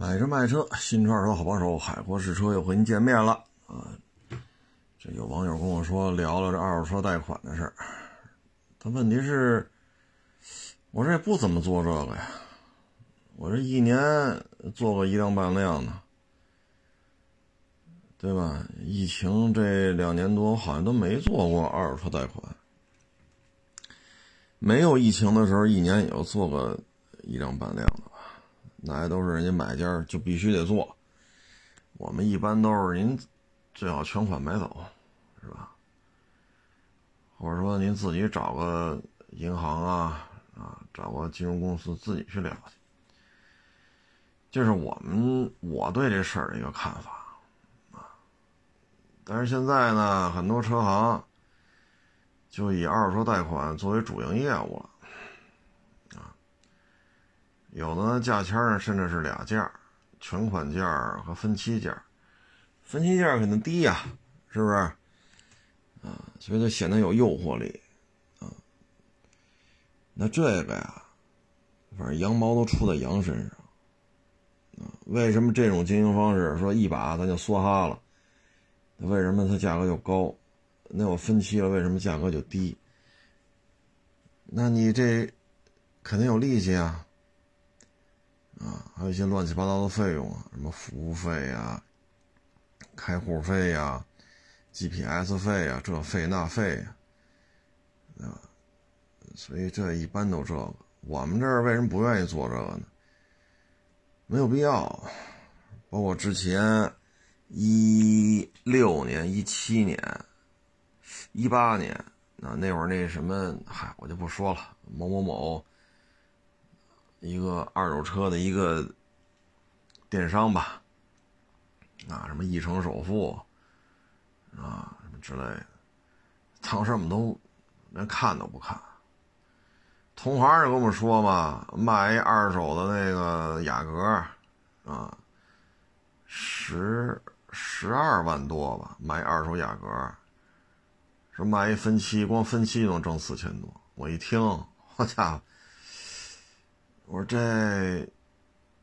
买车卖车，新车二手好帮手，海阔试车又和您见面了啊！这有网友跟我说聊聊这二手车贷款的事儿，但问题是，我这也不怎么做这个呀，我这一年做个一辆半辆的，对吧？疫情这两年多，好像都没做过二手车贷款。没有疫情的时候，一年也要做个一辆半辆的？那都是人家买家就必须得做。我们一般都是您最好全款买走，是吧？或者说您自己找个银行啊啊，找个金融公司自己去了去。这是我们我对这事儿的一个看法啊。但是现在呢，很多车行。就以二手车贷款作为主营业务了，有的价签甚至是俩价，全款价和分期价，分期价肯定低呀，是不是？啊，所以它显得有诱惑力，啊，那这个呀，反正羊毛都出在羊身上，啊，为什么这种经营方式说一把咱就梭哈了？为什么它价格就高？那我分期了，为什么价格就低？那你这肯定有利息啊，啊，还有一些乱七八糟的费用啊，什么服务费呀、开户费呀、GPS 费呀，这费那费呀，啊，所以这一般都这个。我们这儿为什么不愿意做这个呢？没有必要，包括之前一六年、一七年。一八年，那那会儿那什么，嗨，我就不说了。某某某，一个二手车的一个电商吧，啊，什么一成首付，啊，什么之类的，当时我们都连看都不看。同行就跟我们说嘛，卖一二手的那个雅阁，啊，十十二万多吧，卖二手雅阁。说卖一分期，光分期就能挣四千多。我一听，我家伙我说这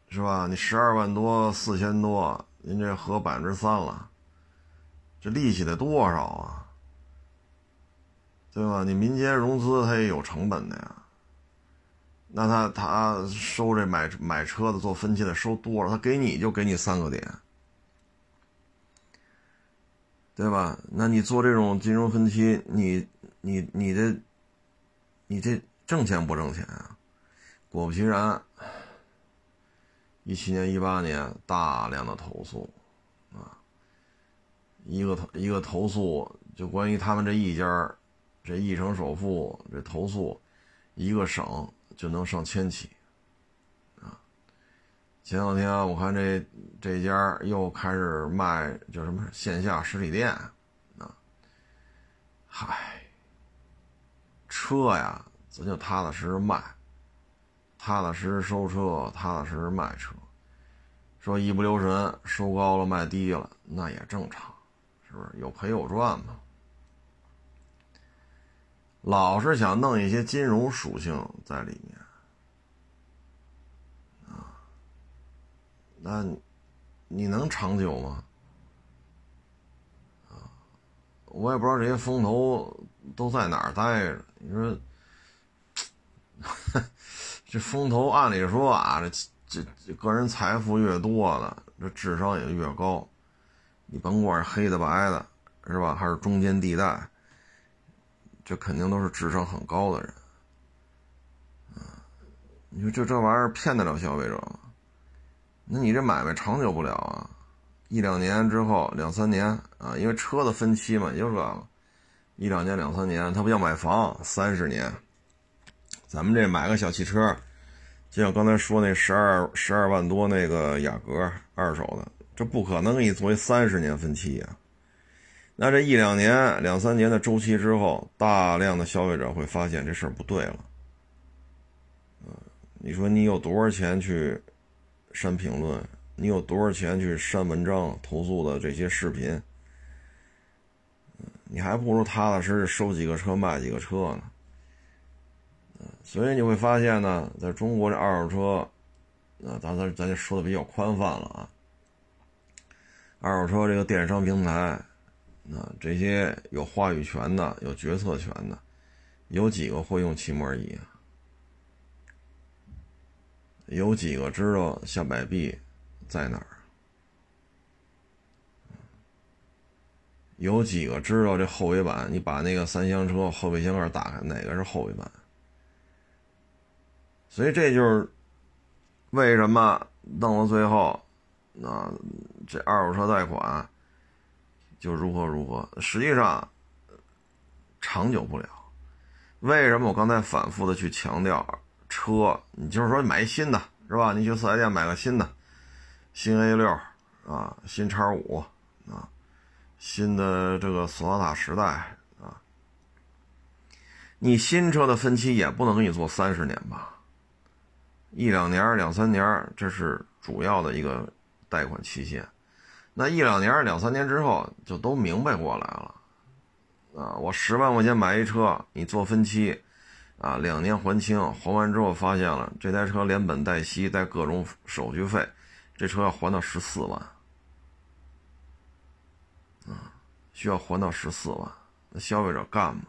是吧？你十二万多，四千多，您这合百分之三了，这利息得多少啊？对吧？你民间融资它也有成本的呀。那他他收这买买车的做分期的收多了，他给你就给你三个点。对吧？那你做这种金融分期，你你你的，你这挣钱不挣钱啊？果不其然，一七年、一八年大量的投诉啊，一个投一个投诉就关于他们这一家，这一成首付这投诉，一个省就能上千起。啊前两天我看这这家又开始卖，叫什么线下实体店，啊，嗨，车呀，咱就踏踏实实卖，踏踏实实收车，踏踏实实卖车。说一不留神收高了卖低了，那也正常，是不是有赔有赚嘛？老是想弄一些金融属性在里面。那，你能长久吗？啊，我也不知道这些风投都在哪儿待着。你说，这风投按理说啊，这这个人财富越多的，这智商也越高。你甭管是黑的白的，是吧？还是中间地带，这肯定都是智商很高的人。啊，你说这这玩意儿骗得了消费者吗？那你这买卖长久不了啊，一两年之后，两三年啊，因为车的分期嘛，也就这个，一两年、两三年，他不要买房，三十年。咱们这买个小汽车，就像刚才说那十二十二万多那个雅阁二手的，这不可能给你作为三十年分期呀。那这一两年、两三年的周期之后，大量的消费者会发现这事儿不对了。嗯，你说你有多少钱去？删评论，你有多少钱去删文章投诉的这些视频？你还不如踏踏实实收几个车卖几个车呢。所以你会发现呢，在中国这二手车啊，咱咱咱就说的比较宽泛了啊。二手车这个电商平台，啊，这些有话语权的、有决策权的，有几个会用漆膜仪啊？有几个知道下摆臂在哪儿？有几个知道这后尾板？你把那个三厢车后备箱盖打开，哪个是后尾板？所以这就是为什么弄到最后，啊，这二手车贷款就如何如何，实际上长久不了。为什么我刚才反复的去强调车？你就是说买一新的，是吧？你去四 S 店买个新的，新 A 六啊，新叉五啊。新的这个索纳塔时代啊，你新车的分期也不能给你做三十年吧？一两年、两三年，这是主要的一个贷款期限。那一两年、两三年之后，就都明白过来了啊！我十万块钱买一车，你做分期啊，两年还清，还完之后发现了这台车连本带息带各种手续费，这车要还到十四万。啊，需要还到十四万，那消费者干吗？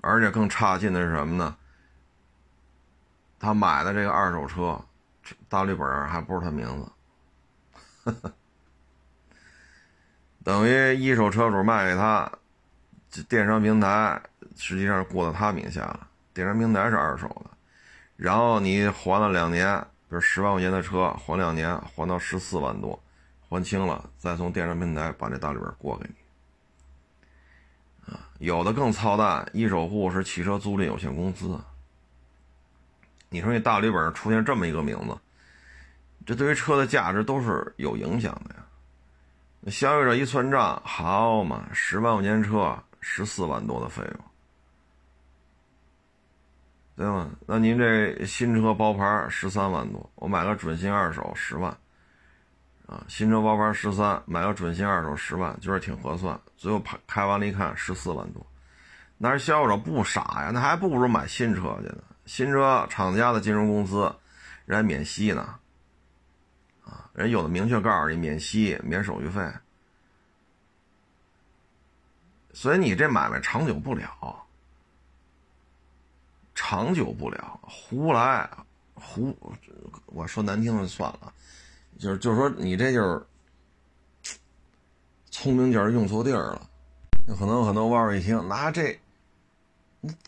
而且更差劲的是什么呢？他买的这个二手车，大绿本还不是他名字，等于一手车主卖给他，电商平台实际上过到他名下了。电商平台是二手的，然后你还了两年，比如十万块钱的车，还两年，还到十四万多。还清了，再从电商平台把这大绿本过给你。啊，有的更操蛋，一手户是汽车租赁有限公司。你说那大绿本上出现这么一个名字，这对于车的价值都是有影响的呀。那消费者一算账，好嘛，十万块钱车，十四万多的费用，对吗？那您这新车包牌十三万多，我买个准新二手十万。啊，新车包牌十三，买个准新二手十万，觉得挺合算。最后开开完了一看，十四万多。那是消费者不傻呀，那还不如买新车去呢。新车厂家的金融公司，人还免息呢。啊，人有的明确告诉你免息、免手续费。所以你这买卖长久不了，长久不了，胡来胡，我说难听的算了。就是就是说，你这就是聪明劲儿用错地儿了。可能很多网友一听，那这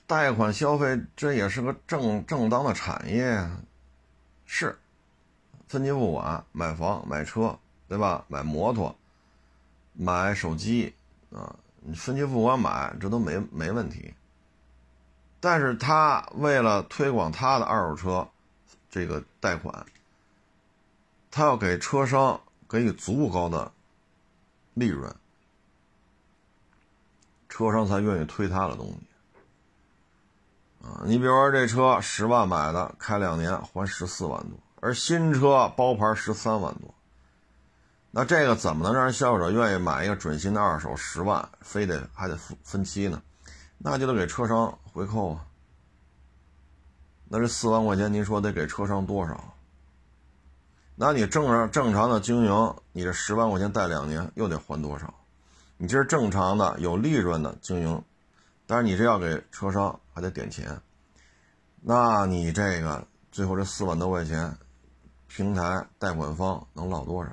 贷款消费这也是个正正当的产业，是分期付款买房买车，对吧？买摩托、买手机啊，你分期付款买这都没没问题。但是他为了推广他的二手车这个贷款。他要给车商给予足够高的利润，车商才愿意推他的东西。啊，你比如说这车十万买的，开两年还十四万多，而新车包牌十三万多，那这个怎么能让人消费者愿意买一个准新的二手十万，非得还得分分期呢？那就得给车商回扣啊。那这四万块钱，您说得给车商多少？那你正常正常的经营，你这十万块钱贷两年又得还多少？你这是正常的有利润的经营，但是你这要给车商还得点钱，那你这个最后这四万多块钱，平台贷款方能捞多少？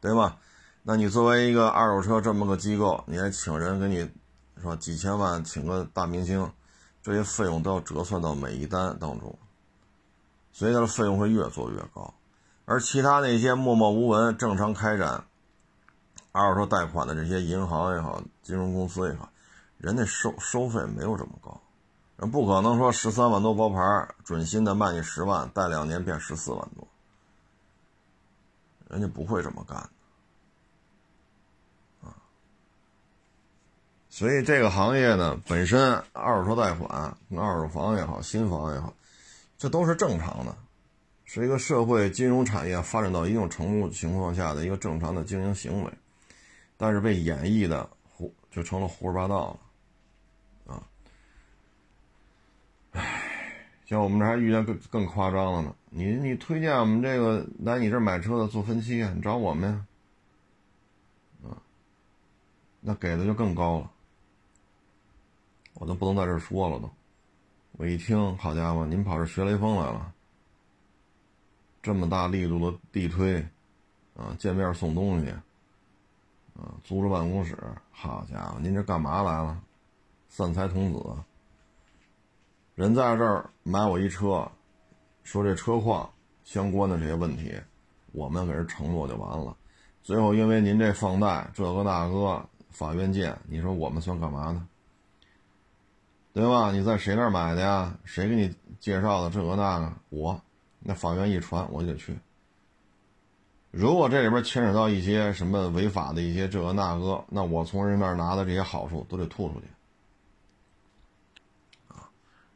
对吧？那你作为一个二手车这么个机构，你还请人给你，说几千万请个大明星，这些费用都要折算到每一单当中。所以它的费用会越做越高，而其他那些默默无闻、正常开展二手车贷款的这些银行也好、金融公司也好，人家收收费没有这么高，人不可能说十三万多包牌准新的卖你十万，贷两年变十四万多，人家不会这么干的啊。所以这个行业呢，本身二手车贷款，二手房也好，新房也好。这都是正常的，是一个社会金融产业发展到一定程度情况下的一个正常的经营行为，但是被演绎的胡就成了胡说八道了，啊，唉，像我们这还遇见更更夸张了呢。你你推荐我们这个来你这买车的做分期啊？你找我们呀？啊，那给的就更高了，我都不能在这说了都。我一听，好家伙，您跑这学雷锋来了？这么大力度的地推，啊，见面送东西，啊，租着办公室，好家伙，您这干嘛来了？散财童子。人在这儿买我一车，说这车况相关的这些问题，我们给人承诺就完了。最后因为您这放贷这个那个，法院见，你说我们算干嘛呢？对吧？你在谁那儿买的呀？谁给你介绍的这个那个？我，那法院一传我就得去。如果这里边牵扯到一些什么违法的一些这个那个，那我从人那儿拿的这些好处都得吐出去。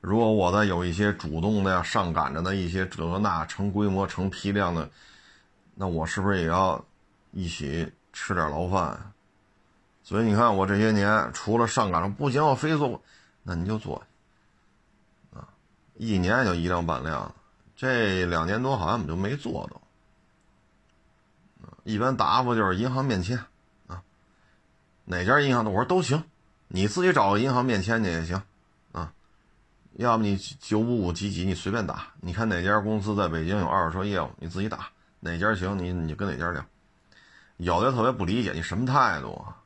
如果我再有一些主动的呀、上赶着的一些这那成规模、成批量的，那我是不是也要一起吃点牢饭？所以你看，我这些年除了上赶着不行，我非做，那你就做啊，一年就一辆半辆，这两年多好像我们就没做都。一般答复就是银行面签啊，哪家银行的我说都行，你自己找个银行面签去也行。啊要么你九五五几几，你随便打。你看哪家公司在北京有二手车业务，你自己打哪家行，你你跟哪家聊。有的特别不理解，你什么态度啊？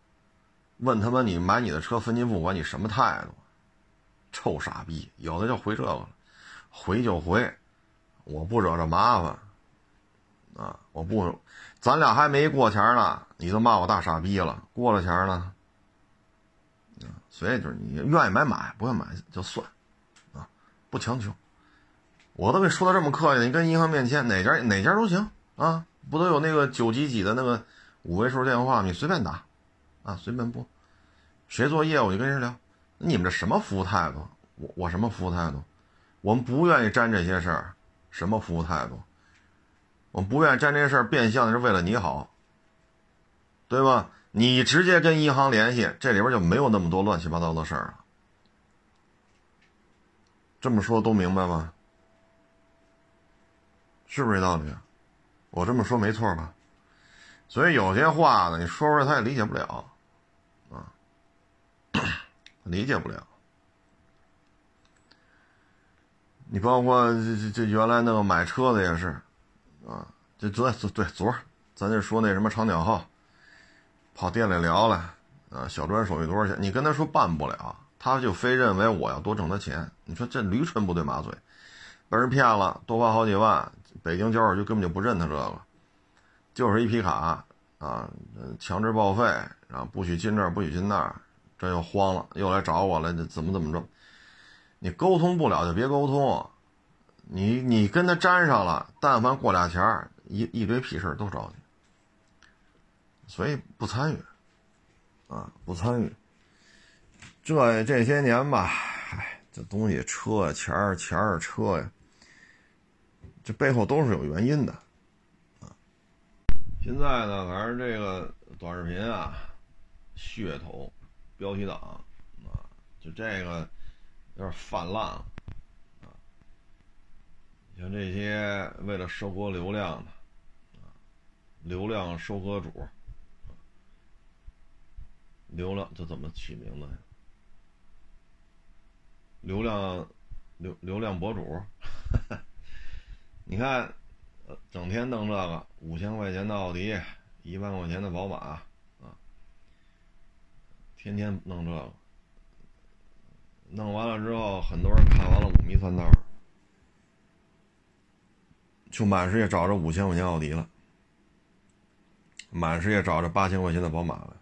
问他们你买你的车分期付款，你什么态度？臭傻逼！有的就回这个了，回就回，我不惹这麻烦啊！我不，咱俩还没过钱呢，你就骂我大傻逼了。过了钱了，所以就是你愿意买买，不愿买就算。啊不强求，我都给说的这么客气，你跟银行面签哪家哪家都行啊，不都有那个九几几的那个五位数电话，你随便打，啊，随便拨，谁做业务就跟谁聊。你们这什么服务态度？我我什么服务态度？我们不愿意沾这些事儿，什么服务态度？我不愿意沾这事儿，变相的是为了你好，对吧？你直接跟银行联系，这里边就没有那么多乱七八糟的事儿了。这么说都明白吗？是不是这道理？我这么说没错吧？所以有些话呢，你说出来他也理解不了，啊，理解不了。你包括这这原来那个买车的也是，啊，这昨昨对昨儿咱就说那什么长角号，跑店里聊了，啊，小专手续多少钱？你跟他说办不了。他就非认为我要多挣他钱，你说这驴唇不对马嘴，被人骗了，多花好几万，北京交管局根本就不认他这个，就是一皮卡啊，强制报废，然后不许进这儿，不许进那儿，这又慌了，又来找我了，怎么怎么着？你沟通不了就别沟通，你你跟他粘上了，但凡过俩钱儿，一一堆屁事都找你，所以不参与，啊，不参与。这这些年吧，唉，这东西车钱儿钱儿车呀，这背后都是有原因的，啊。现在呢，反正这个短视频啊，噱头、标题党啊，就这个有点泛滥了，像这些为了收割流量的，啊，流量收割主，流量这怎么起名字呀？流量，流流量博主，你看，整天弄这个五千块钱的奥迪，一万块钱的宝马，啊，天天弄这个，弄完了之后，很多人看完了五迷三道，就满世界找着五千块钱奥迪了，满世界找着八千块钱的宝马了。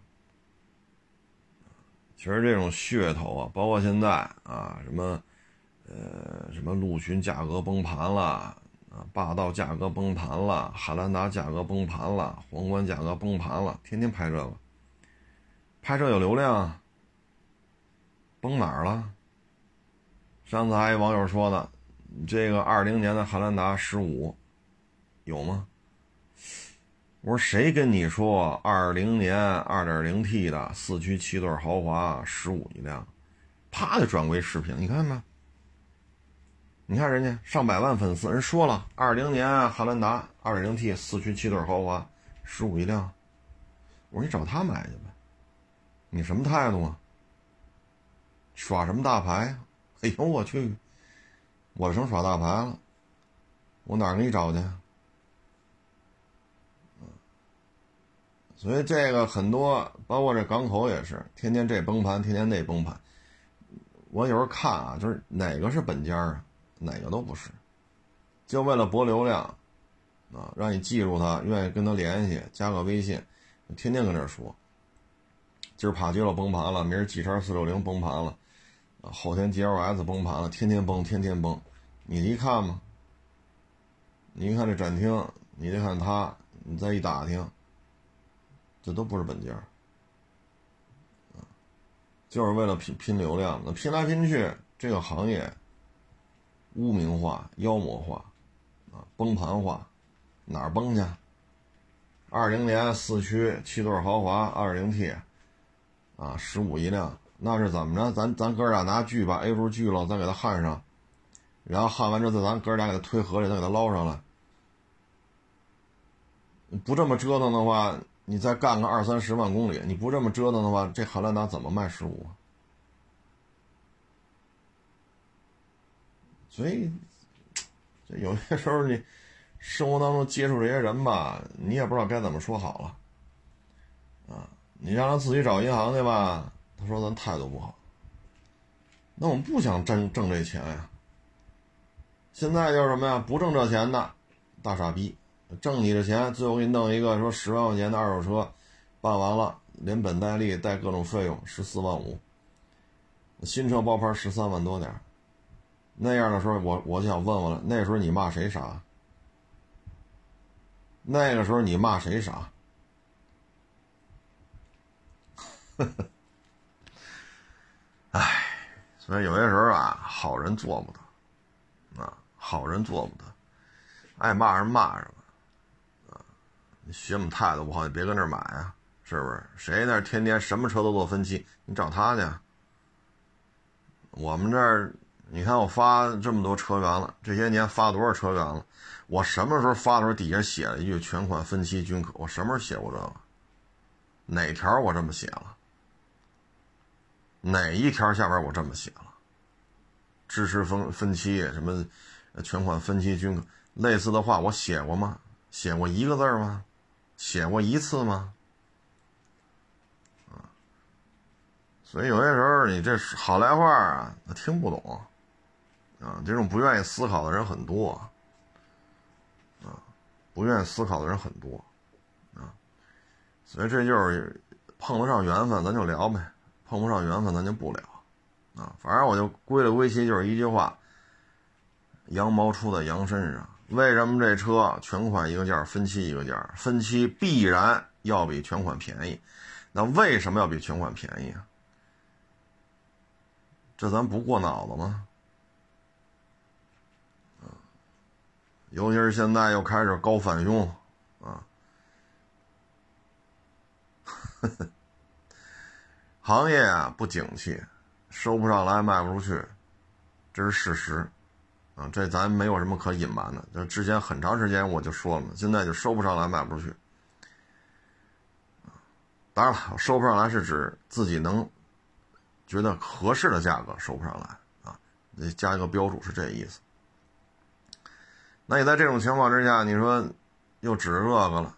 其实这种噱头啊，包括现在啊，什么，呃，什么陆巡价格崩盘了，啊，霸道价格崩盘了，汉兰达价格崩盘了，皇冠价格崩盘了，天天拍这个，拍摄有流量，崩哪儿了？上次还有网友说呢，这个二零年的汉兰达十五，有吗？我说谁跟你说二零年二点零 T 的四驱七座豪华十五一辆，啪就转为视频，你看没？你看人家上百万粉丝，人说了，二零年汉兰达二点零 T 四驱七座豪华，十五一辆。我说你找他买去呗，你什么态度啊？耍什么大牌？哎呦我去，我成耍大牌了，我哪给你找去？所以这个很多，包括这港口也是，天天这崩盘，天天那崩盘。我有时候看啊，就是哪个是本家啊，哪个都不是，就为了博流量，啊，让你记住他，愿意跟他联系，加个微信，天天跟这说。今儿帕杰罗崩盘了，明儿 G 叉四六零崩盘了，后天 GLS 崩盘了，天天崩，天天崩。你一看嘛，你一看这展厅，你再看他，你再一打听。这都不是本家，就是为了拼拼流量。那拼来拼去，这个行业污名化、妖魔化，啊，崩盘化，哪儿崩去？二零年四驱七座豪华二零 T，啊，十五一辆，那是怎么着？咱咱哥俩拿锯把 A 柱锯了，再给它焊上，然后焊完之后，咱哥俩给它推河里，再给它捞上来。不这么折腾的话。你再干个二三十万公里，你不这么折腾的话，这汉兰达怎么卖十五？所以，有些时候你生活当中接触这些人吧，你也不知道该怎么说好了。啊，你让他自己找银行去吧，他说咱态度不好。那我们不想挣挣这钱呀。现在就是什么呀？不挣这钱的大傻逼。挣你的钱，最后给你弄一个说十万块钱的二手车，办完了连本带利带各种费用十四万五，新车包牌十三万多点那样的时候我我就想问问了，那时候你骂谁傻？那个时候你骂谁傻？呵呵，唉，所以有些时候啊，好人做不得，啊，好人做不得，爱骂人骂人。你学我们态度不好，你别跟这买啊，是不是？谁那天天什么车都做分期，你找他去。我们这儿，你看我发这么多车源了，这些年发多少车源了？我什么时候发的时候底下写了一句“全款分期均可”？我什么时候写过这个？哪条我这么写了？哪一条下边我这么写了？支持分分期什么？全款分期均可，类似的话我写过吗？写过一个字吗？写过一次吗？啊，所以有些时候你这好来话啊，他听不懂，啊，这种不愿意思考的人很多，啊，不愿意思考的人很多，啊，所以这就是碰得上缘分咱就聊呗，碰不上缘分咱就不聊，啊，反正我就归了归期就是一句话，羊毛出在羊身上。为什么这车全款一个价，分期一个价？分期必然要比全款便宜，那为什么要比全款便宜啊？这咱不过脑子吗？啊尤其是现在又开始高返佣，啊，行业啊不景气，收不上来，卖不出去，这是事实。啊，这咱没有什么可隐瞒的。就之前很长时间我就说了嘛，现在就收不上来，卖不出去。当然了，收不上来是指自己能觉得合适的价格收不上来啊，得加一个标注是这意思。那你在这种情况之下，你说又指着这个了，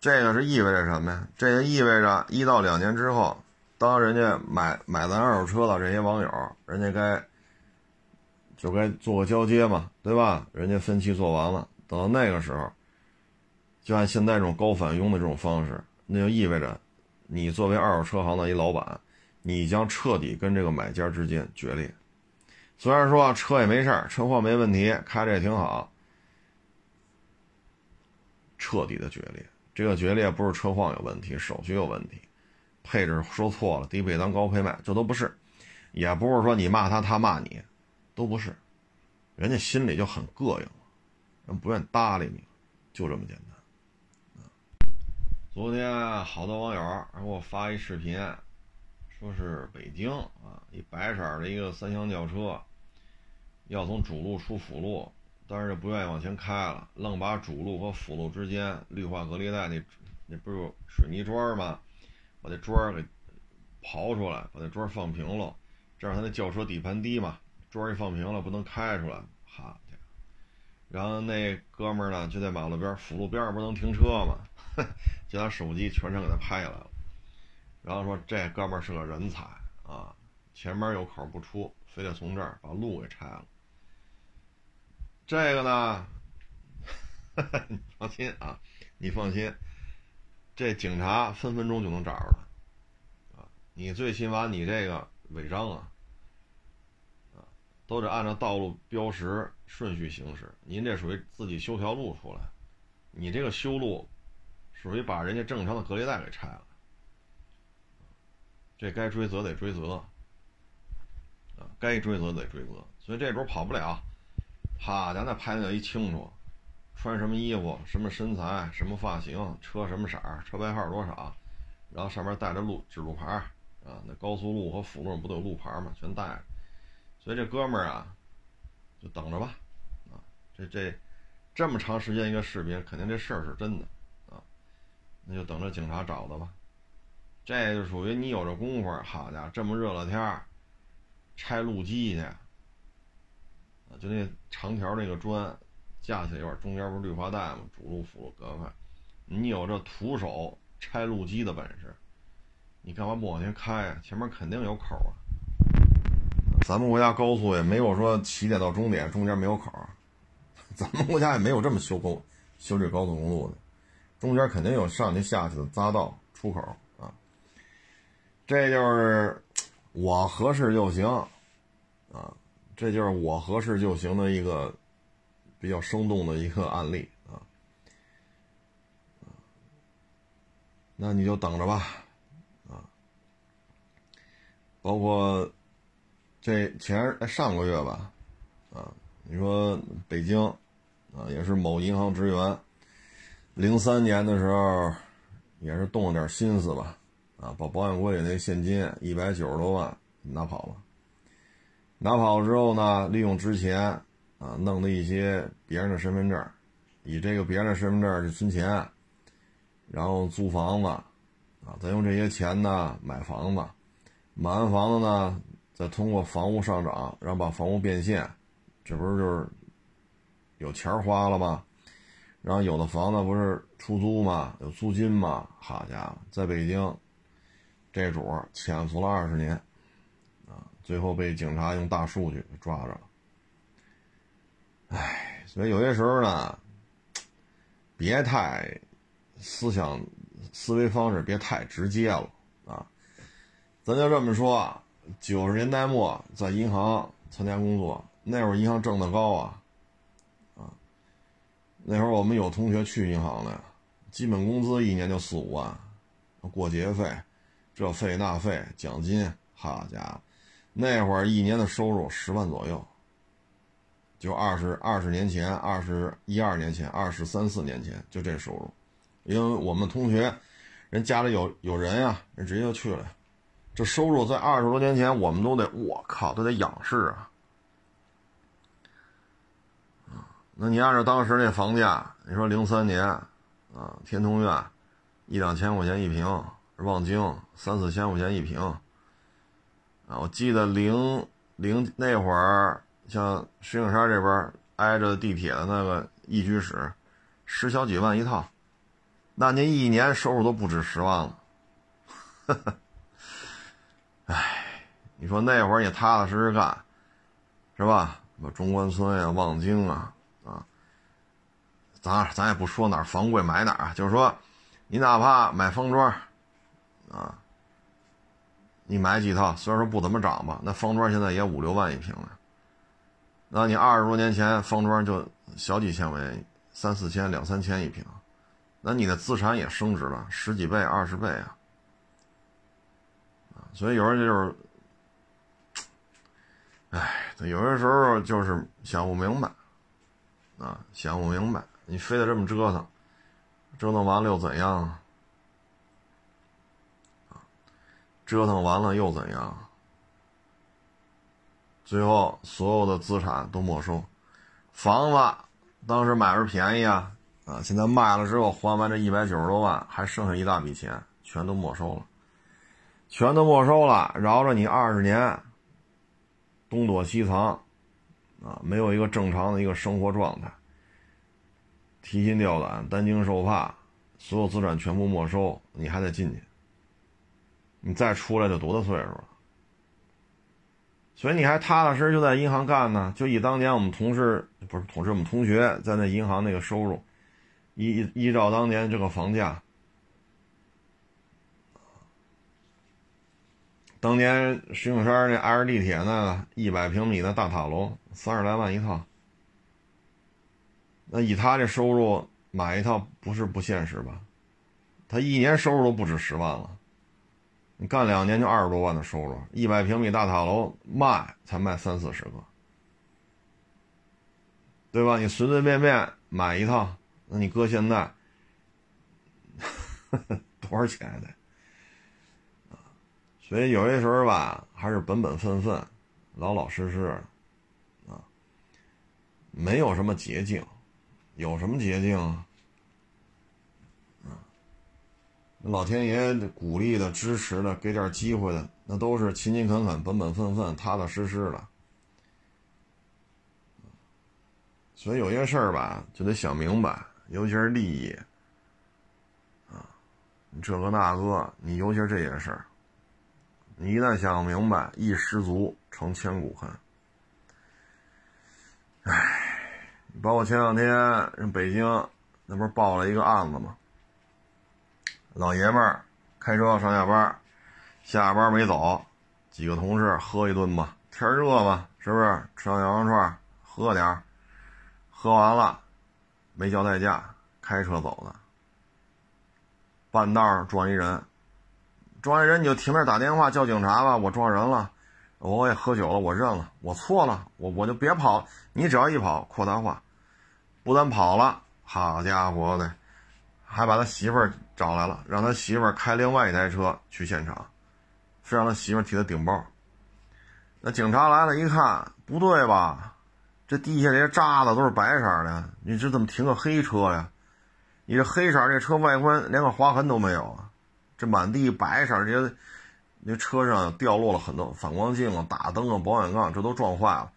这个是意味着什么呀？这个意味着一到两年之后，当人家买买咱二手车的这些网友，人家该。就该做个交接嘛，对吧？人家分期做完了，等到那个时候，就按现在这种高返佣的这种方式，那就意味着，你作为二手车行的一老板，你将彻底跟这个买家之间决裂。虽然说车也没事儿，车况没问题，开着也挺好，彻底的决裂。这个决裂不是车况有问题，手续有问题，配置说错了，低配当高配卖，这都不是，也不是说你骂他，他骂你。都不是，人家心里就很膈应人不愿搭理你，就这么简单。昨天好多网友给我发一视频，说是北京啊，一白色的一个三厢轿车，要从主路出辅路，但是不愿意往前开了，愣把主路和辅路之间绿化隔离带那那不是水泥砖吗？把那砖给刨出来，把那砖放平了，这样他那轿车底盘低嘛，桌一放平了不能开出来，好家伙！然后那哥们儿呢就在马路边辅路边不能停车吗？就拿手机全程给他拍下来了，然后说这哥们儿是个人才啊，前面有口不出，非得从这儿把路给拆了。这个呢，你放心啊，你放心，这警察分分钟就能找着他，啊，你最起码你这个违章，啊，都得按照道路标识顺序行驶。您这属于自己修条路出来，你这个修路属于把人家正常的隔离带给拆了，这该追责得追责，啊，该追责得追责，所以这主跑不了。啪，咱那拍的一清楚，穿什么衣服，什么身材，什么发型，车什么色儿，车牌号多少，然后上面带着路指路牌啊，那高速路和辅路不都有路牌吗？全带着。所以这哥们儿啊，就等着吧，啊，这这这么长时间一个视频，肯定这事儿是真的啊，那就等着警察找他吧。这就属于你有这功夫，好家伙，这么热了天儿，拆路基去。就那长条那个砖架起来一块，中间不是绿化带吗？主路辅路隔开。你有这徒手拆路基的本事，你干嘛不往前开啊？前面肯定有口啊。咱们国家高速也没有说起点到终点中间没有口，咱们国家也没有这么修公修这高速公路的，中间肯定有上去下去的匝道出口啊。这就是我合适就行啊。这就是我合适就行的一个比较生动的一个案例啊，那你就等着吧，啊，包括这前上个月吧，啊，你说北京啊，也是某银行职员，零三年的时候也是动了点心思吧，啊，把保险柜里那现金一百九十多万拿跑了。拿跑了之后呢，利用之前啊弄的一些别人的身份证，以这个别人的身份证去存钱，然后租房子，啊，再用这些钱呢买房子，买完房子呢，再通过房屋上涨，然后把房屋变现，这不是就是有钱花了吗？然后有的房子不是出租吗？有租金吗？好家伙，在北京，这主潜伏了二十年啊。最后被警察用大数据给抓着了，唉，所以有些时候呢，别太思想思维方式别太直接了啊。咱就这么说，九十年代末在银行参加工作，那会儿银行挣得高啊，啊，那会儿我们有同学去银行的，基本工资一年就四五万，过节费，这费那费，奖金，好家伙！那会儿一年的收入十万左右，就二十二十年前，二十一二年前，二十三四年前就这收入，因为我们同学，人家里有有人呀，人直接就去了，这收入在二十多年前我们都得，我靠，都得仰视啊，那你按照当时那房价，你说零三年，啊，天通苑，一两千块钱一平，望京三四千块钱一平。啊，我记得零零那会儿，像石景山这边挨着地铁的那个一居室，十小几万一套，那您一年收入都不止十万了。哎，你说那会儿你踏踏实实干，是吧？什么中关村呀、望京啊，啊，咱咱也不说哪儿房贵买哪儿啊，就是说，你哪怕买方庄，啊。你买几套？虽然说不怎么涨吧，那方庄现在也五六万一平了。那你二十多年前方庄就小几千块钱，三四千、两三千一平，那你的资产也升值了十几倍、二十倍啊！所以有人就是，哎，有些时候就是想不明白，啊，想不明白，你非得这么折腾，折腾完了又怎样？啊折腾完了又怎样？最后所有的资产都没收，房子当时买着便宜啊，啊，现在卖了之后还完这一百九十多万，还剩下一大笔钱，全都没收了，全都没收了，饶了你二十年，东躲西藏，啊，没有一个正常的一个生活状态，提心吊胆，担惊受怕，所有资产全部没收，你还得进去，你再出来就多大岁数了？所以你还踏踏实实就在银行干呢？就以当年我们同事不是同事，我们同学在那银行那个收入，依依照当年这个房价，当年石景山那 L 地铁那一百平米的大塔楼，三十来万一套。那以他这收入买一套不是不现实吧？他一年收入都不止十万了。你干两年就二十多万的收入，一百平米大塔楼卖才卖三四十个，对吧？你随随便便买一套，那你搁现在 多少钱得？所以有些时候吧，还是本本分分、老老实实啊，没有什么捷径，有什么捷径啊？老天爷鼓励的、支持的、给点机会的，那都是勤勤恳恳、本本分分、踏踏实实的。所以有些事儿吧，就得想明白，尤其是利益啊，你这个那个，你尤其是这些事儿，你一旦想明白，一失足成千古恨。唉，包括前两天人北京那不是报了一个案子吗？老爷们儿开车上下班，下班没走，几个同事喝一顿吧，天热嘛，是不是？吃上羊肉串，喝点儿，喝完了没交代驾，开车走的。半道撞一人，撞人你就停那打电话叫警察吧，我撞人了，我也喝酒了，我认了，我错了，我我就别跑，你只要一跑扩大化，不但跑了，好家伙的！还把他媳妇儿找来了，让他媳妇儿开另外一台车去现场，非让他媳妇儿替他顶包。那警察来了，一看不对吧？这地下这些渣子都是白色的，你这怎么停个黑车呀？你这黑色这车外观连个划痕都没有啊！这满地白色这些，那车上掉落了很多反光镜啊、大灯啊、保险杠，这都撞坏了。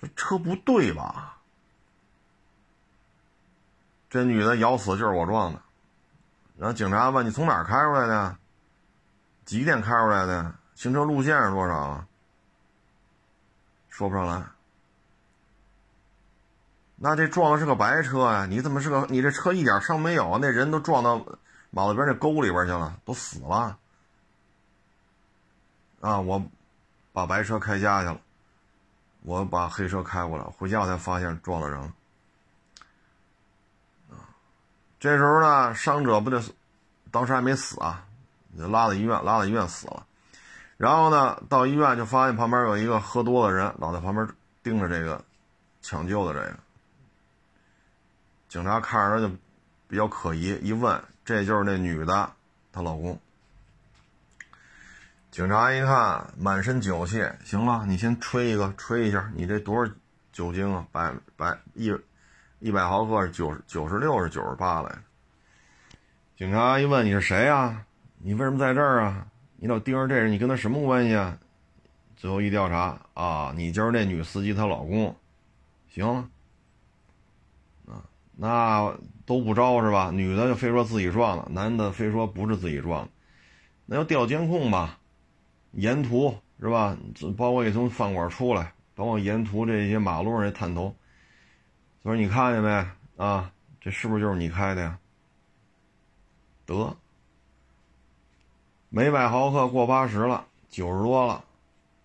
这车不对吧？这女的咬死就是我撞的，然后警察问你从哪儿开出来的，几点开出来的，行车路线是多少？说不上来。那这撞的是个白车呀？你怎么是个？你这车一点伤没有？那人都撞到马路边那沟里边去了，都死了。啊，我把白车开家去了，我把黑车开过来，回家我才发现撞了人。这时候呢，伤者不就，当时还没死啊，就拉到医院，拉到医院死了。然后呢，到医院就发现旁边有一个喝多的人，老在旁边盯着这个抢救的这个。警察看着他就比较可疑，一问，这就是那女的，她老公。警察一看，满身酒气，行了，你先吹一个，吹一下，你这多少酒精啊？百百一。一百毫克是九十九十六是九十八来警察一问你是谁啊？你为什么在这儿啊？你老盯着这人，你跟他什么关系啊？最后一调查啊，你就是那女司机她老公。行了，啊，那都不招是吧？女的就非说自己撞了，男的非说不是自己撞的，那要调监控吧？沿途是吧？包括一从饭馆出来，包括沿途这些马路上这探头。他说：“你看见没啊？这是不是就是你开的呀？得，每百毫克过八十了，九十多了，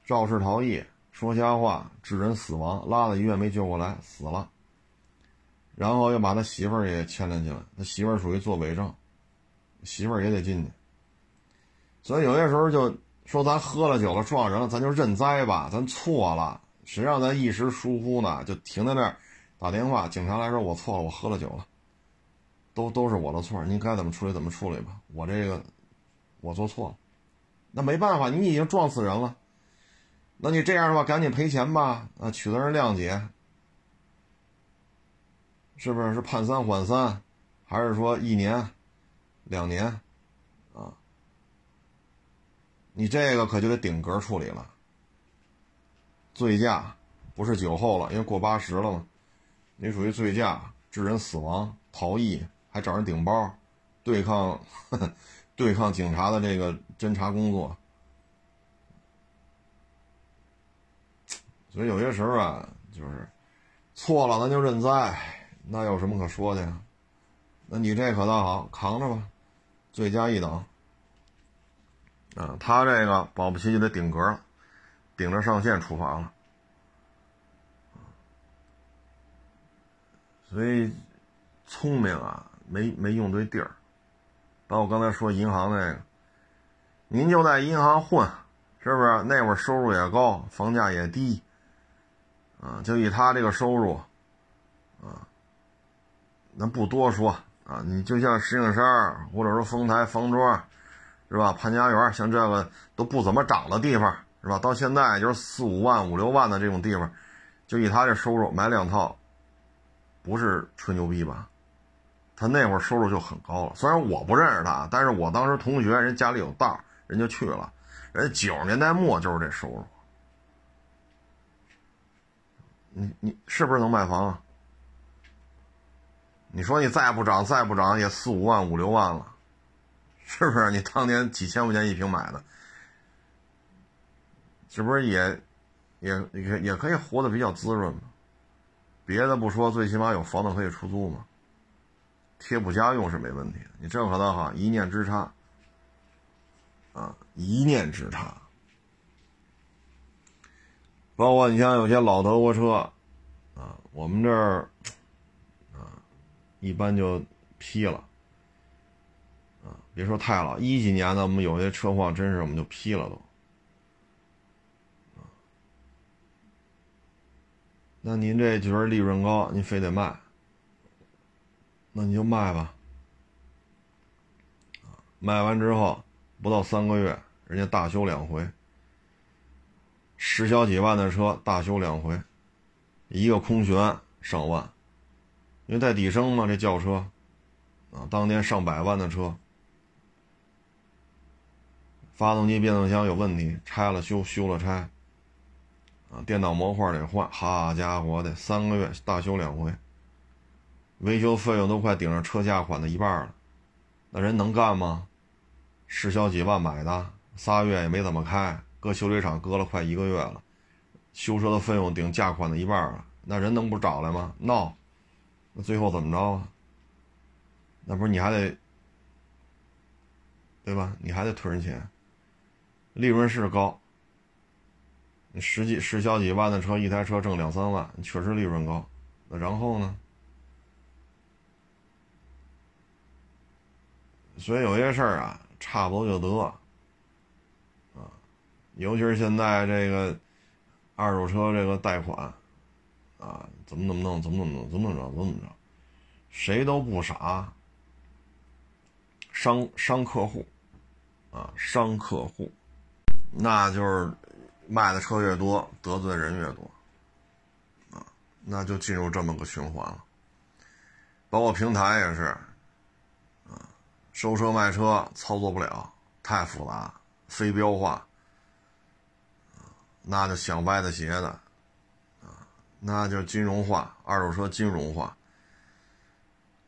肇事逃逸，说瞎话，致人死亡，拉到医院没救过来，死了。然后又把他媳妇儿也牵连进来，他媳妇儿属于做伪证，媳妇儿也得进去。所以有些时候就说咱喝了酒了撞人了，咱就认栽吧，咱错了，谁让咱一时疏忽呢？就停在那儿。”打电话，警察来说：“我错了，我喝了酒了，都都是我的错，您该怎么处理怎么处理吧。我这个，我做错了，那没办法，你已经撞死人了，那你这样的话，赶紧赔钱吧，啊，取得人谅解，是不是？是判三缓三，还是说一年、两年，啊？你这个可就得顶格处理了，醉驾不是酒后了，因为过八十了嘛，你属于醉驾致人死亡、逃逸，还找人顶包，对抗呵呵 对抗警察的这个侦查工作。所以有些时候啊，就是错了，咱就认栽，那有什么可说的呀？那你这可倒好，扛着吧，罪加一等。啊，他这个保不齐就得顶格了，顶着上限处罚了。所以聪明啊，没没用对地儿。把我刚才说银行那个，您就在银行混，是不是？那会儿收入也高，房价也低。啊，就以他这个收入，啊，那不多说啊。你就像石景山，或者说丰台、方庄，是吧？潘家园，像这个都不怎么涨的地方，是吧？到现在就是四五万、五六万的这种地方，就以他这收入买两套，不是吹牛逼吧？他那会儿收入就很高了。虽然我不认识他，但是我当时同学人家里有道，人就去了，人家九十年代末就是这收入。你你是不是能买房？啊你说你再不涨再不涨也四五万五六万了，是不是？你当年几千块钱一平买的，是不是也也也也可以活得比较滋润吗？别的不说，最起码有房子可以出租嘛，贴补家用是没问题的。你这可倒好，一念之差啊，一念之差。包括你像有些老德国车，啊，我们这儿，一般就批了，啊，别说太老，一几年的，我们有些车况真是我们就批了都，那您这觉得利润高，您非得卖，那你就卖吧，卖完之后不到三个月，人家大修两回。十小几万的车大修两回，一个空悬上万，因为带底升嘛，这轿车，啊，当年上百万的车，发动机、变速箱有问题，拆了修，修了拆，啊，电脑模块得换，好家伙的，三个月大修两回，维修费用都快顶上车价款的一半了，那人能干吗？市销几万买的，仨月也没怎么开。搁修理厂搁了快一个月了，修车的费用顶价款的一半了，那人能不找来吗？闹，那最后怎么着啊？那不是你还得，对吧？你还得退人钱，利润是高，你十几十小几万的车，一台车挣两三万，确实利润高，那然后呢？所以有些事儿啊，差不多就得。啊尤其是现在这个二手车这个贷款啊，怎么怎么弄，怎么怎么弄，怎么怎么着，怎么怎么着，谁都不傻，伤伤客户啊，伤客户，那就是卖的车越多，得罪人越多啊，那就进入这么个循环了。包括平台也是啊，收车卖车操作不了，太复杂，非标化。那就想歪的斜的，那就金融化，二手车金融化。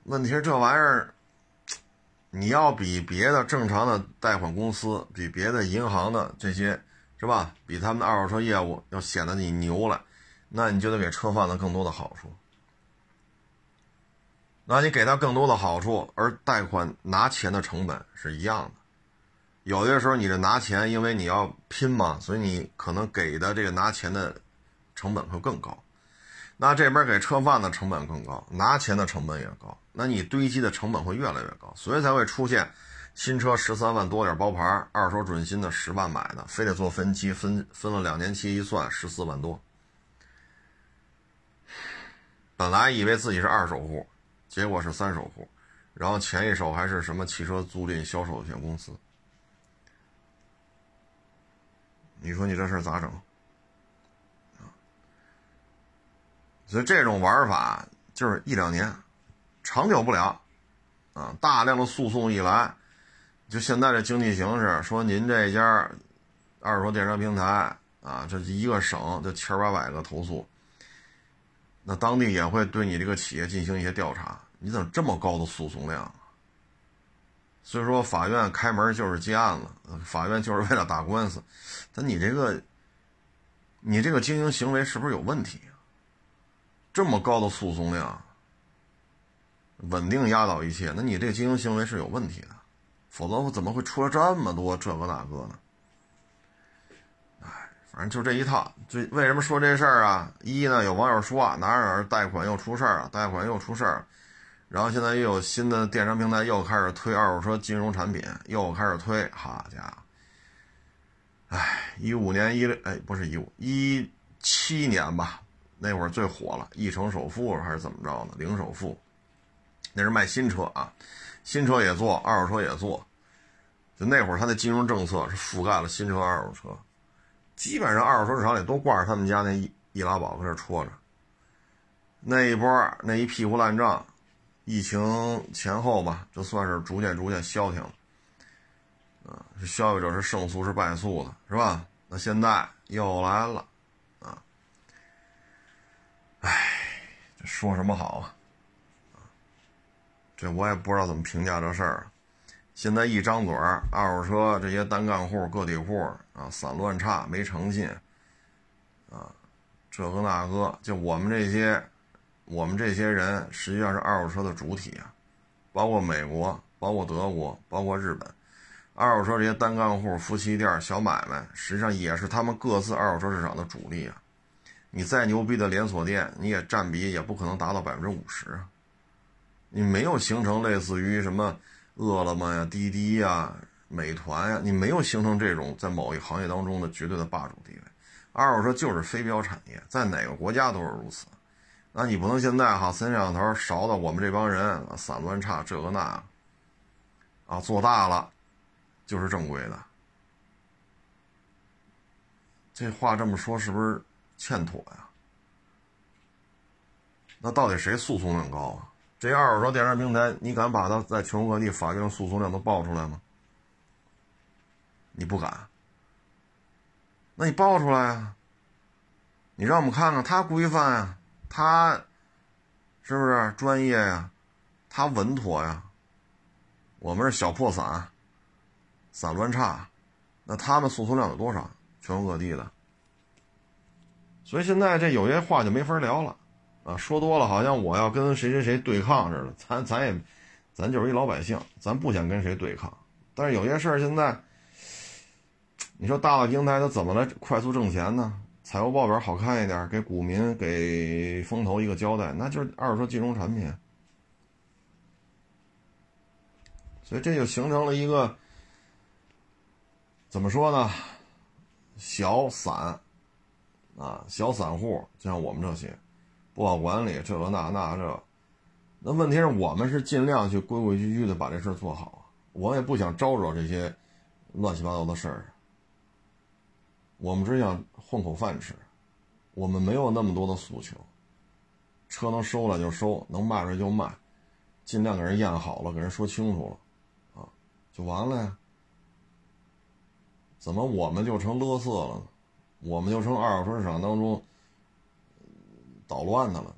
问题是这玩意儿，你要比别的正常的贷款公司，比别的银行的这些，是吧？比他们的二手车业务要显得你牛了，那你就得给车贩子更多的好处。那你给他更多的好处，而贷款拿钱的成本是一样的。有的时候你这拿钱，因为你要拼嘛，所以你可能给的这个拿钱的成本会更高。那这边给车贩的成本更高，拿钱的成本也高，那你堆积的成本会越来越高，所以才会出现新车十三万多点包牌，二手准新的十万买的，非得做分期，分分了两年期一算十四万多。本来以为自己是二手户，结果是三手户，然后前一手还是什么汽车租赁销售有限公司。你说你这事咋整？所以这种玩法就是一两年，长久不了，啊，大量的诉讼一来，就现在这经济形势，说您这家二手电商平台啊，这一个省就千八百个投诉，那当地也会对你这个企业进行一些调查，你怎么这么高的诉讼量？所以说法院开门就是接案子，法院就是为了打官司，但你这个，你这个经营行为是不是有问题？这么高的诉讼量，稳定压倒一切，那你这经营行为是有问题的，否则怎么会出了这么多这个那个呢？哎，反正就这一套。最为什么说这事儿啊？一呢，有网友说哪哪哪贷款又出事儿了，贷款又出事儿，然后现在又有新的电商平台又开始推二手车金融产品，又开始推，好家伙！哎，一五年一六哎不是一五一七年吧？那会儿最火了，一成首付还是怎么着呢？零首付，那是卖新车啊，新车也做，二手车也做。就那会儿，他的金融政策是覆盖了新车、二手车，基本上二手车市场里都挂着他们家那易易拉宝搁这戳着。那一波那一屁股烂账，疫情前后吧，就算是逐渐逐渐消停了。啊，是消费者是胜诉是败诉的，是吧？那现在又来了。唉，这说什么好啊？这我也不知道怎么评价这事儿。现在一张嘴，二手车这些单干户、个体户啊，散乱差，没诚信啊，这个那个，就我们这些，我们这些人实际上是二手车的主体啊，包括美国，包括德国，包括日本，二手车这些单干户、夫妻店、小买卖，实际上也是他们各自二手车市场的主力啊。你再牛逼的连锁店，你也占比也不可能达到百分之五十啊！你没有形成类似于什么饿了么呀、滴滴呀、美团呀，你没有形成这种在某一行业当中的绝对的霸主地位。二手车就是非标产业，在哪个国家都是如此。那你不能现在哈三摄像头勺到我们这帮人散乱差这个那，啊做大了就是正规的。这话这么说是不是？欠妥呀，那到底谁诉讼量高啊？这二手车电商平台，你敢把它在全国各地法院诉讼量都报出来吗？你不敢，那你报出来啊！你让我们看看他规范呀，他是不是专业呀？他稳妥呀？我们是小破散，散乱差，那他们诉讼量有多少？全国各地的。所以现在这有些话就没法聊了，啊，说多了好像我要跟谁谁谁对抗似的。咱咱也，咱就是一老百姓，咱不想跟谁对抗。但是有些事儿现在，你说大的平台它怎么来快速挣钱呢？财务报表好看一点，给股民给风投一个交代，那就是二手车金融产品。所以这就形成了一个怎么说呢？小散。啊，小散户像我们这些，不好管理，这个那那这，那问题是我们是尽量去规规矩矩的把这事做好，我也不想招惹这些乱七八糟的事儿。我们只想混口饭吃，我们没有那么多的诉求，车能收了就收，能卖出去就卖，尽量给人验好了，给人说清楚了，啊，就完了呀。怎么我们就成勒色了呢？我们就成二手车市场当中捣乱的了。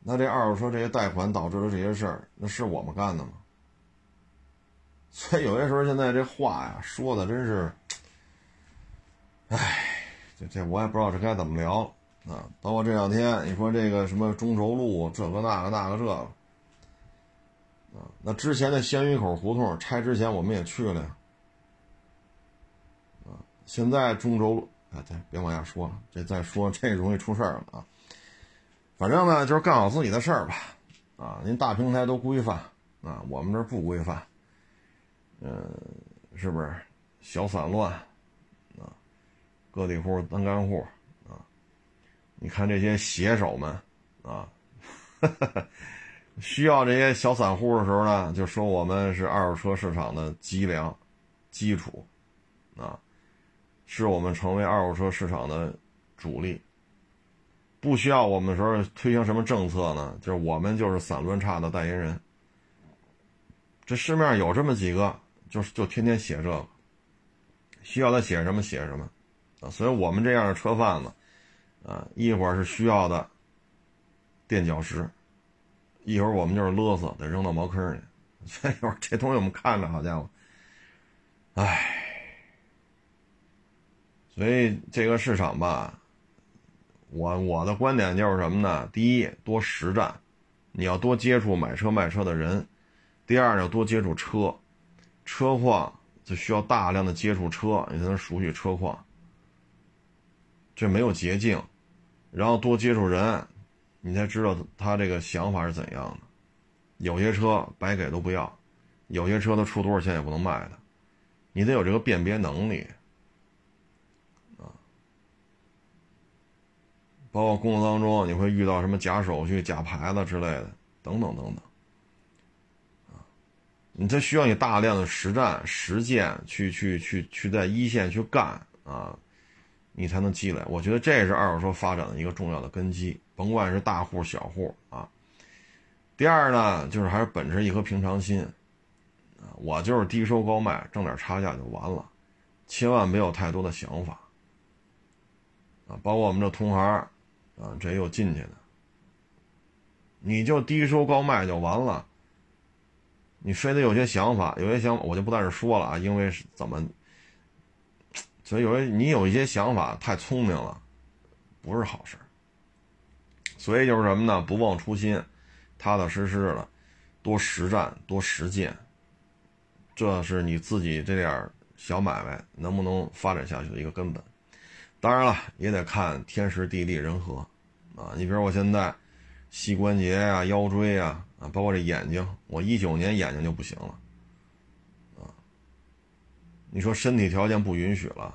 那这二手车这些贷款导致的这些事儿，那是我们干的吗？所以有些时候现在这话呀说的真是，唉，这这我也不知道这该怎么聊啊。包括这两天你说这个什么中轴路这个那个那个这个啊，那之前的鲜鱼口胡同拆之前我们也去了。呀。现在中轴啊，对，别往下说了，这再说 这容易出事儿了啊。反正呢，就是干好自己的事儿吧，啊，您大平台都规范啊，我们这不规范，嗯，是不是？小散乱啊，个体户、单干户啊，你看这些写手们啊，哈 哈需要这些小散户的时候呢，就说我们是二手车市场的脊梁、基础啊。是我们成为二手车市场的主力，不需要我们的时候推行什么政策呢？就是我们就是散乱差的代言人。这市面上有这么几个，就是就天天写这个，需要他写什么写什么，啊，所以我们这样的车贩子，啊，一会儿是需要的垫脚石，一会儿我们就是勒索，得扔到茅坑里。所以会儿这东西我们看着，好家伙，唉，所以这个市场吧，我我的观点就是什么呢？第一，多实战，你要多接触买车卖车的人。第二要多接触车，车况就需要大量的接触车，你才能熟悉车况。这没有捷径，然后多接触人，你才知道他这个想法是怎样的。有些车白给都不要，有些车他出多少钱也不能卖的，你得有这个辨别能力包括工作当中你会遇到什么假手续、假牌子之类的，等等等等。你这需要你大量的实战实践，去去去去在一线去干啊，你才能积累。我觉得这是二手车发展的一个重要的根基，甭管是大户小户啊。第二呢，就是还是本着一颗平常心啊，我就是低收高卖，挣点差价就完了，千万没有太多的想法啊。包括我们这同行啊，这又进去的，你就低收高卖就完了。你非得有些想法，有些想法我就不在这说了啊，因为是怎么，所以有些你有一些想法太聪明了，不是好事所以就是什么呢？不忘初心，踏踏实实的，多实战，多实践，这是你自己这点小买卖能不能发展下去的一个根本。当然了，也得看天时地利人和啊。你比如我现在膝关节啊、腰椎啊。啊，包括这眼睛，我一九年眼睛就不行了，啊，你说身体条件不允许了，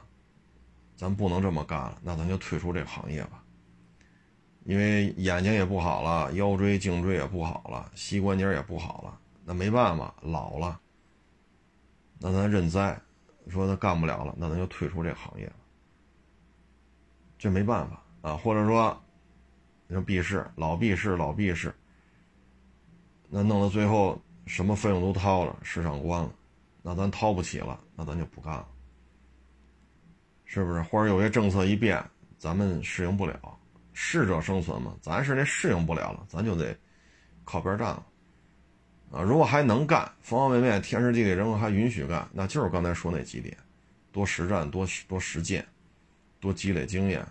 咱不能这么干了，那咱就退出这个行业吧，因为眼睛也不好了，腰椎、颈椎也不好了，膝关节也不好了，那没办法，老了，那咱认栽，说他干不了了，那咱就退出这个行业这没办法啊，或者说，你说避世，老避世，老避世。那弄到最后，什么费用都掏了，市场关了，那咱掏不起了，那咱就不干了，是不是？或者有些政策一变，咱们适应不了，适者生存嘛，咱是那适应不了了，咱就得靠边站了，啊！如果还能干，方方面面，天时地利人和还允许干，那就是刚才说那几点，多实战，多多实践，多积累经验，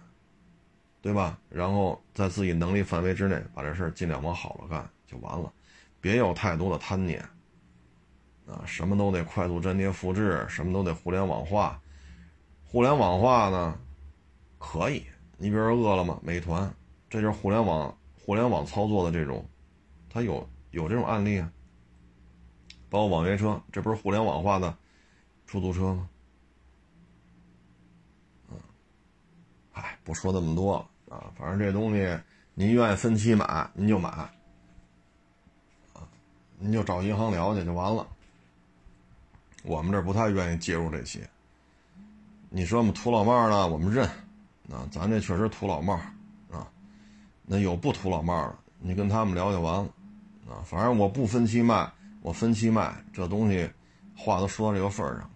对吧？然后在自己能力范围之内，把这事尽量往好了干，就完了。别有太多的贪念，啊，什么都得快速粘贴复制，什么都得互联网化。互联网化呢，可以，你比如说饿了么、美团，这就是互联网互联网操作的这种，它有有这种案例啊。包括网约车，这不是互联网化的出租车吗？哎，不说那么多了啊，反正这东西您愿意分期买，您就买。啊，您就找银行聊去就完了。我们这不太愿意介入这些。你说我们土老帽呢？我们认，啊，咱这确实土老帽，啊，那有不土老帽的，你跟他们聊就完了，啊，反正我不分期卖，我分期卖，这东西话都说到这个份儿上，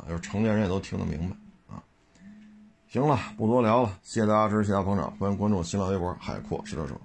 啊，就是成年人也都听得明白，行了，不多聊了，谢谢大家支持，谢谢大家捧场，欢迎关注新浪微博海阔试车手。